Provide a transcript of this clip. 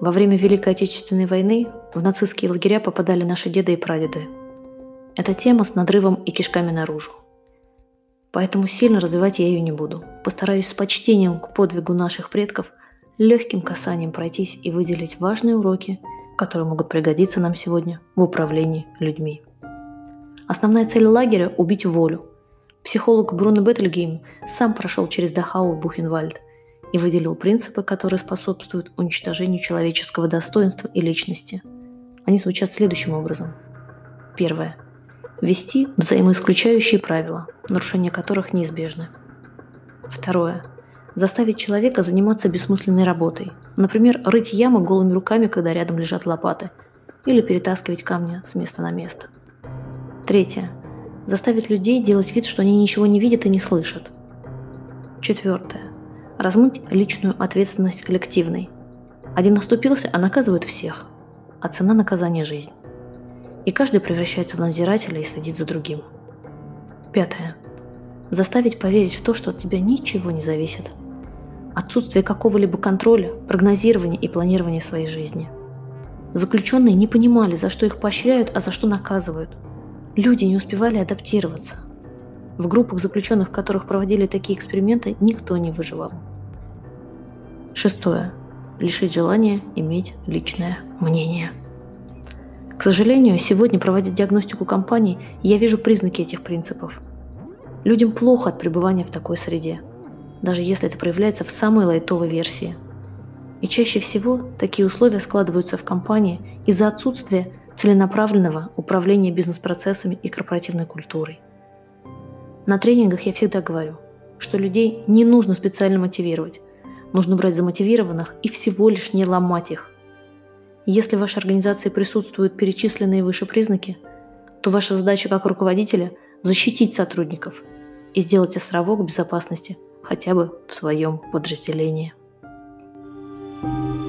Во время Великой Отечественной войны в нацистские лагеря попадали наши деды и прадеды. Эта тема с надрывом и кишками наружу. Поэтому сильно развивать я ее не буду. Постараюсь с почтением к подвигу наших предков легким касанием пройтись и выделить важные уроки, которые могут пригодиться нам сегодня в управлении людьми. Основная цель лагеря – убить волю. Психолог Бруно Беттельгейм сам прошел через Дахау в Бухенвальд – и выделил принципы, которые способствуют уничтожению человеческого достоинства и личности. Они звучат следующим образом. Первое. Ввести взаимоисключающие правила, нарушения которых неизбежны. Второе. Заставить человека заниматься бессмысленной работой. Например, рыть ямы голыми руками, когда рядом лежат лопаты, или перетаскивать камни с места на место. Третье. Заставить людей делать вид, что они ничего не видят и не слышат. Четвертое размыть личную ответственность коллективной. Один наступился, а наказывают всех. А цена наказания – жизнь. И каждый превращается в надзирателя и следит за другим. Пятое. Заставить поверить в то, что от тебя ничего не зависит. Отсутствие какого-либо контроля, прогнозирования и планирования своей жизни. Заключенные не понимали, за что их поощряют, а за что наказывают. Люди не успевали адаптироваться. В группах заключенных, в которых проводили такие эксперименты, никто не выживал. Шестое. Лишить желания иметь личное мнение. К сожалению, сегодня, проводя диагностику компаний, я вижу признаки этих принципов. Людям плохо от пребывания в такой среде, даже если это проявляется в самой лайтовой версии. И чаще всего такие условия складываются в компании из-за отсутствия целенаправленного управления бизнес-процессами и корпоративной культурой. На тренингах я всегда говорю, что людей не нужно специально мотивировать, Нужно брать замотивированных и всего лишь не ломать их. Если в вашей организации присутствуют перечисленные выше признаки, то ваша задача как руководителя – защитить сотрудников и сделать островок безопасности хотя бы в своем подразделении. thank you